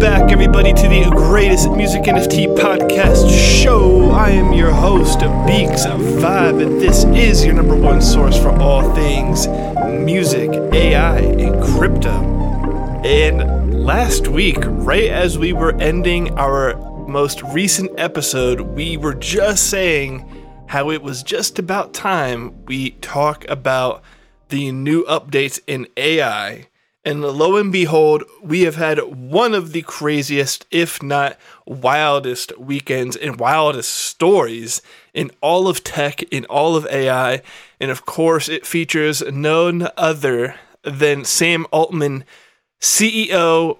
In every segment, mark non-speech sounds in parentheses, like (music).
back, everybody, to the greatest music NFT podcast show. I am your host, Beaks of Vibe, and this is your number one source for all things music, AI, and crypto. And last week, right as we were ending our most recent episode, we were just saying how it was just about time we talk about the new updates in AI and lo and behold, we have had one of the craziest, if not wildest, weekends and wildest stories in all of tech, in all of AI. And of course, it features none other than Sam Altman, CEO,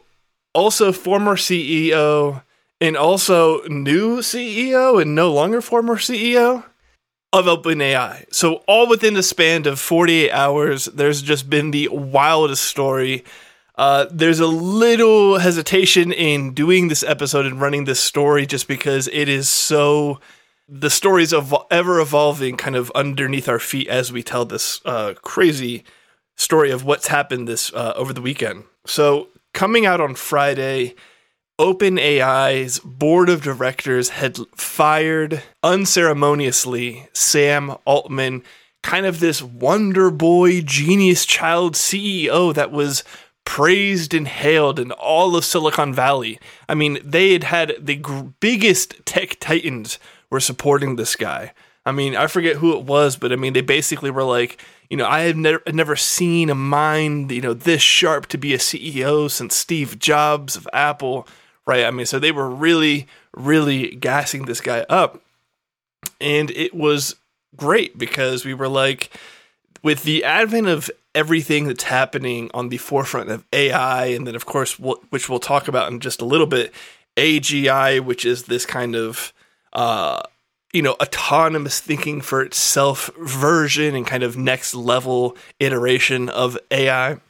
also former CEO, and also new CEO and no longer former CEO of OpenAI. So, all within the span of 48 hours, there's just been the wildest story. Uh, there's a little hesitation in doing this episode and running this story just because it is so. The story is ev- ever evolving kind of underneath our feet as we tell this uh, crazy story of what's happened this uh, over the weekend. So, coming out on Friday, OpenAI's board of directors had fired unceremoniously Sam Altman, kind of this wonder boy, genius child CEO that was praised and hailed in all of Silicon Valley. I mean, they had had the g- biggest tech titans were supporting this guy. I mean, I forget who it was, but I mean, they basically were like, you know, I have never never seen a mind, you know, this sharp to be a CEO since Steve Jobs of Apple right? I mean, so they were really, really gassing this guy up. And it was great because we were like, with the advent of everything that's happening on the forefront of AI, and then, of course, which we'll talk about in just a little bit, AGI, which is this kind of, uh, you know, autonomous thinking for itself version and kind of next level iteration of AI.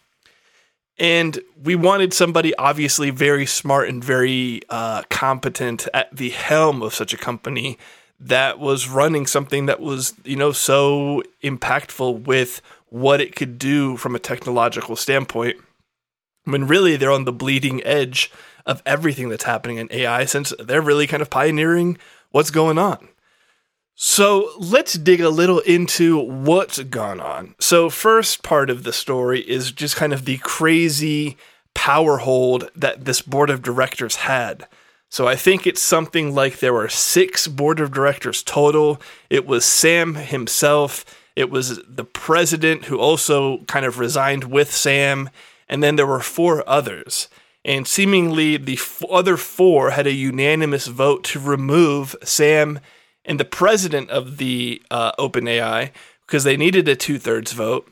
And we wanted somebody obviously very smart and very uh, competent at the helm of such a company that was running something that was, you know, so impactful with what it could do from a technological standpoint. When really they're on the bleeding edge of everything that's happening in AI since they're really kind of pioneering what's going on. So let's dig a little into what's gone on. So, first part of the story is just kind of the crazy power hold that this board of directors had. So, I think it's something like there were six board of directors total. It was Sam himself, it was the president who also kind of resigned with Sam, and then there were four others. And seemingly the f- other four had a unanimous vote to remove Sam and the president of the uh, OpenAI because they needed a two thirds vote.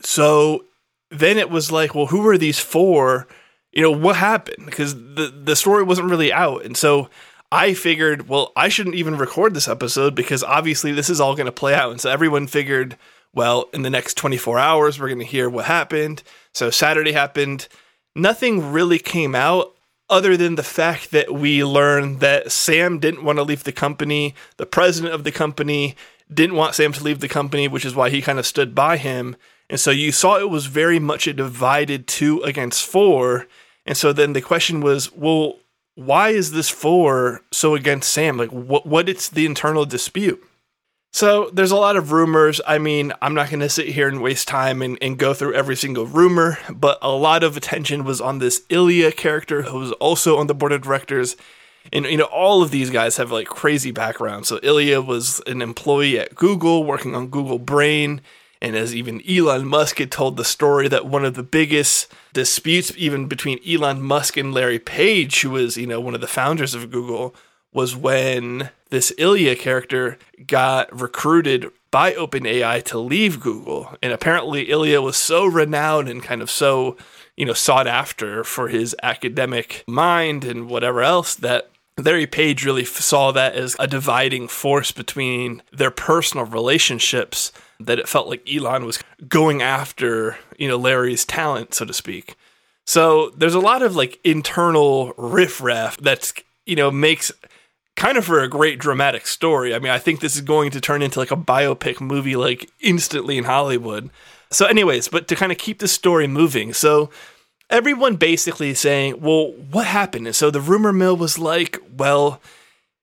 So then it was like, well, who are these four? You know, what happened? Because the, the story wasn't really out. And so I figured, well, I shouldn't even record this episode because obviously this is all going to play out. And so everyone figured, well, in the next 24 hours, we're going to hear what happened. So Saturday happened. Nothing really came out other than the fact that we learned that Sam didn't want to leave the company, the president of the company didn't want Sam to leave the company, which is why he kind of stood by him. And so you saw it was very much a divided two against four. And so then the question was, well, why is this four so against Sam? Like, what what is the internal dispute? So there's a lot of rumors. I mean, I'm not going to sit here and waste time and, and go through every single rumor, but a lot of attention was on this Ilya character who was also on the board of directors. And, you know, all of these guys have like crazy backgrounds. So Ilya was an employee at Google working on Google Brain. And as even Elon Musk had told the story that one of the biggest disputes, even between Elon Musk and Larry Page, who was, you know, one of the founders of Google, was when this Ilya character got recruited by OpenAI to leave Google. And apparently, Ilya was so renowned and kind of so, you know, sought after for his academic mind and whatever else that Larry Page really saw that as a dividing force between their personal relationships that it felt like Elon was going after, you know, Larry's talent, so to speak. So there's a lot of like internal riffraff that's, you know, makes kind of for a great dramatic story. I mean, I think this is going to turn into like a biopic movie like instantly in Hollywood. So, anyways, but to kind of keep the story moving, so everyone basically saying, well, what happened? And so the rumor mill was like, well,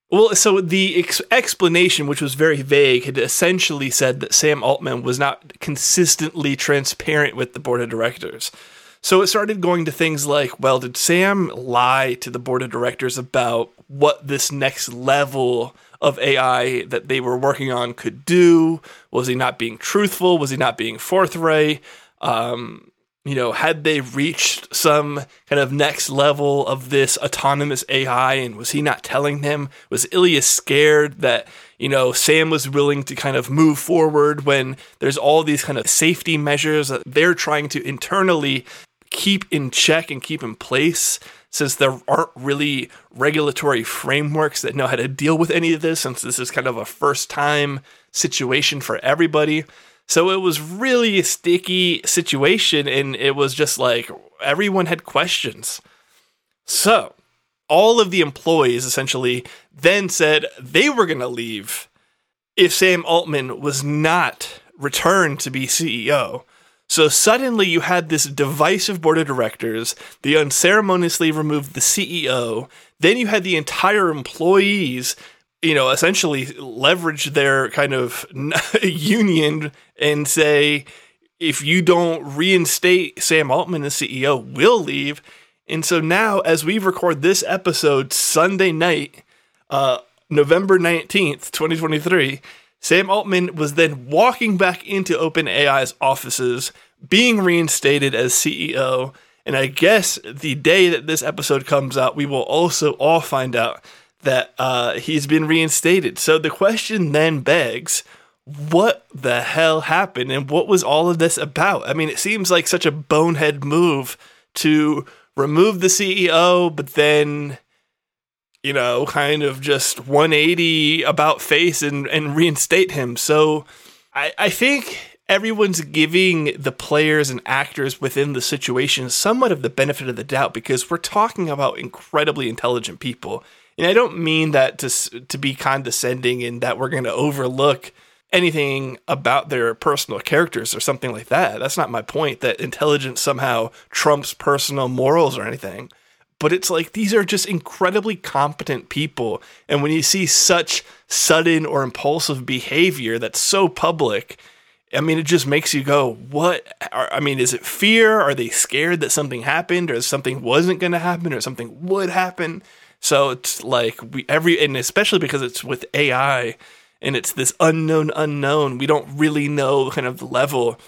well, so the ex- explanation, which was very vague, had essentially said that Sam Altman was not consistently transparent with the board of directors. So it started going to things like, well, did Sam lie to the board of directors about what this next level of AI that they were working on could do? Was he not being truthful? Was he not being forthright? Um, you know, had they reached some kind of next level of this autonomous AI and was he not telling them? Was Ilya scared that, you know, Sam was willing to kind of move forward when there's all these kind of safety measures that they're trying to internally keep in check and keep in place since there aren't really regulatory frameworks that know how to deal with any of this since this is kind of a first time situation for everybody. So it was really a sticky situation, and it was just like everyone had questions. So all of the employees essentially then said they were going to leave if Sam Altman was not returned to be CEO. So suddenly you had this divisive board of directors. They unceremoniously removed the CEO. Then you had the entire employees you know, essentially leverage their kind of (laughs) union and say, if you don't reinstate Sam Altman as CEO, we'll leave. And so now, as we record this episode Sunday night, uh, November 19th, 2023, Sam Altman was then walking back into OpenAI's offices, being reinstated as CEO. And I guess the day that this episode comes out, we will also all find out that uh, he's been reinstated. So the question then begs what the hell happened and what was all of this about? I mean, it seems like such a bonehead move to remove the CEO, but then, you know, kind of just 180 about face and, and reinstate him. So I, I think everyone's giving the players and actors within the situation somewhat of the benefit of the doubt because we're talking about incredibly intelligent people and I don't mean that to to be condescending and that we're going to overlook anything about their personal characters or something like that. That's not my point that intelligence somehow trumps personal morals or anything. But it's like these are just incredibly competent people and when you see such sudden or impulsive behavior that's so public, I mean, it just makes you go, what? I mean, is it fear? Are they scared that something happened or something wasn't going to happen or something would happen? So it's like we every and especially because it's with AI and it's this unknown unknown. We don't really know kind of the level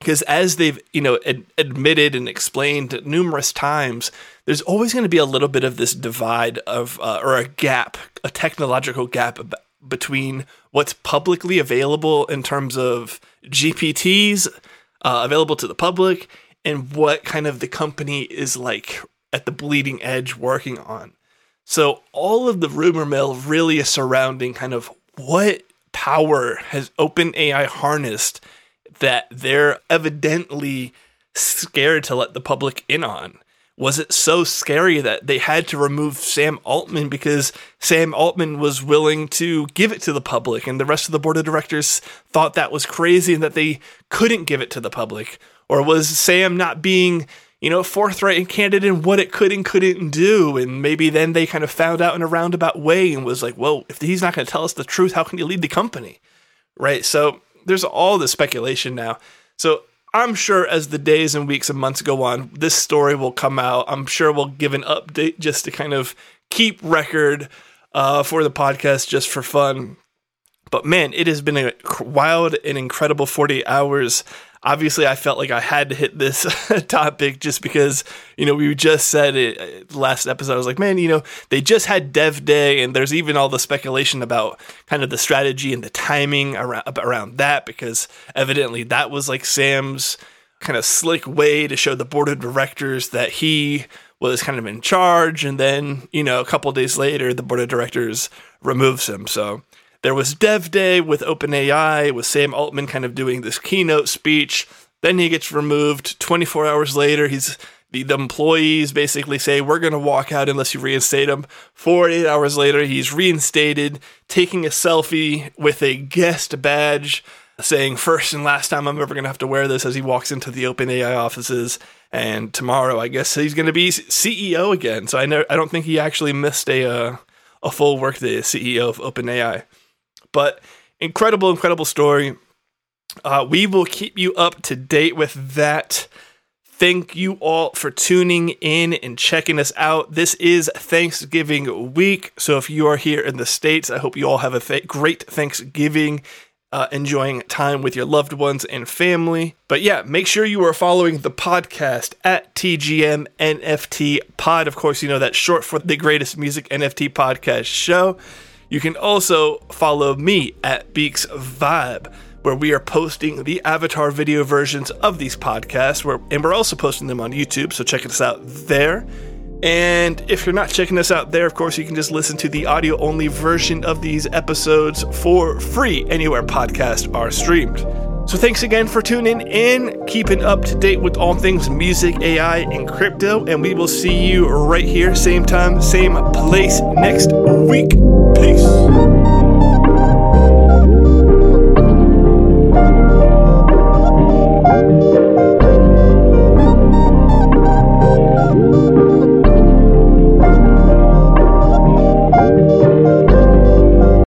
because as they've you know ad- admitted and explained numerous times there's always going to be a little bit of this divide of uh, or a gap a technological gap between what's publicly available in terms of gpts uh, available to the public and what kind of the company is like at the bleeding edge working on. So all of the rumor mill really is surrounding kind of what power has OpenAI harnessed that they're evidently scared to let the public in on. Was it so scary that they had to remove Sam Altman because Sam Altman was willing to give it to the public and the rest of the board of directors thought that was crazy and that they couldn't give it to the public? Or was Sam not being you know, forthright and candid in what it could and couldn't do. And maybe then they kind of found out in a roundabout way and was like, well, if he's not going to tell us the truth, how can he lead the company? Right. So there's all the speculation now. So I'm sure as the days and weeks and months go on, this story will come out. I'm sure we'll give an update just to kind of keep record uh, for the podcast just for fun. But man, it has been a wild and incredible 40 hours obviously I felt like I had to hit this (laughs) topic just because, you know, we just said it uh, last episode. I was like, man, you know, they just had Dev Day, and there's even all the speculation about kind of the strategy and the timing around, around that because evidently that was like Sam's kind of slick way to show the board of directors that he was kind of in charge. And then, you know, a couple days later, the board of directors removes him. So, there was Dev Day with OpenAI, with Sam Altman kind of doing this keynote speech. Then he gets removed. 24 hours later, he's the, the employees basically say, We're going to walk out unless you reinstate him. 48 hours later, he's reinstated, taking a selfie with a guest badge, saying, First and last time I'm ever going to have to wear this as he walks into the OpenAI offices. and tomorrow I guess he's going to be CEO again. So I know I don't think he actually missed a uh, a full workday as CEO of OpenAI. But incredible, incredible story. Uh, we will keep you up to date with that. Thank you all for tuning in and checking us out. This is Thanksgiving week. So if you are here in the States, I hope you all have a great Thanksgiving uh, enjoying time with your loved ones and family. But yeah, make sure you are following the podcast at TGM NFT Pod. Of course, you know that's short for the greatest music NFT podcast show. You can also follow me at Beaks Vibe, where we are posting the avatar video versions of these podcasts, where, and we're also posting them on YouTube. So check us out there. And if you're not checking us out there, of course, you can just listen to the audio only version of these episodes for free anywhere podcasts are streamed. So thanks again for tuning in, keeping up to date with all things music, AI, and crypto. And we will see you right here, same time, same place next week. Peace.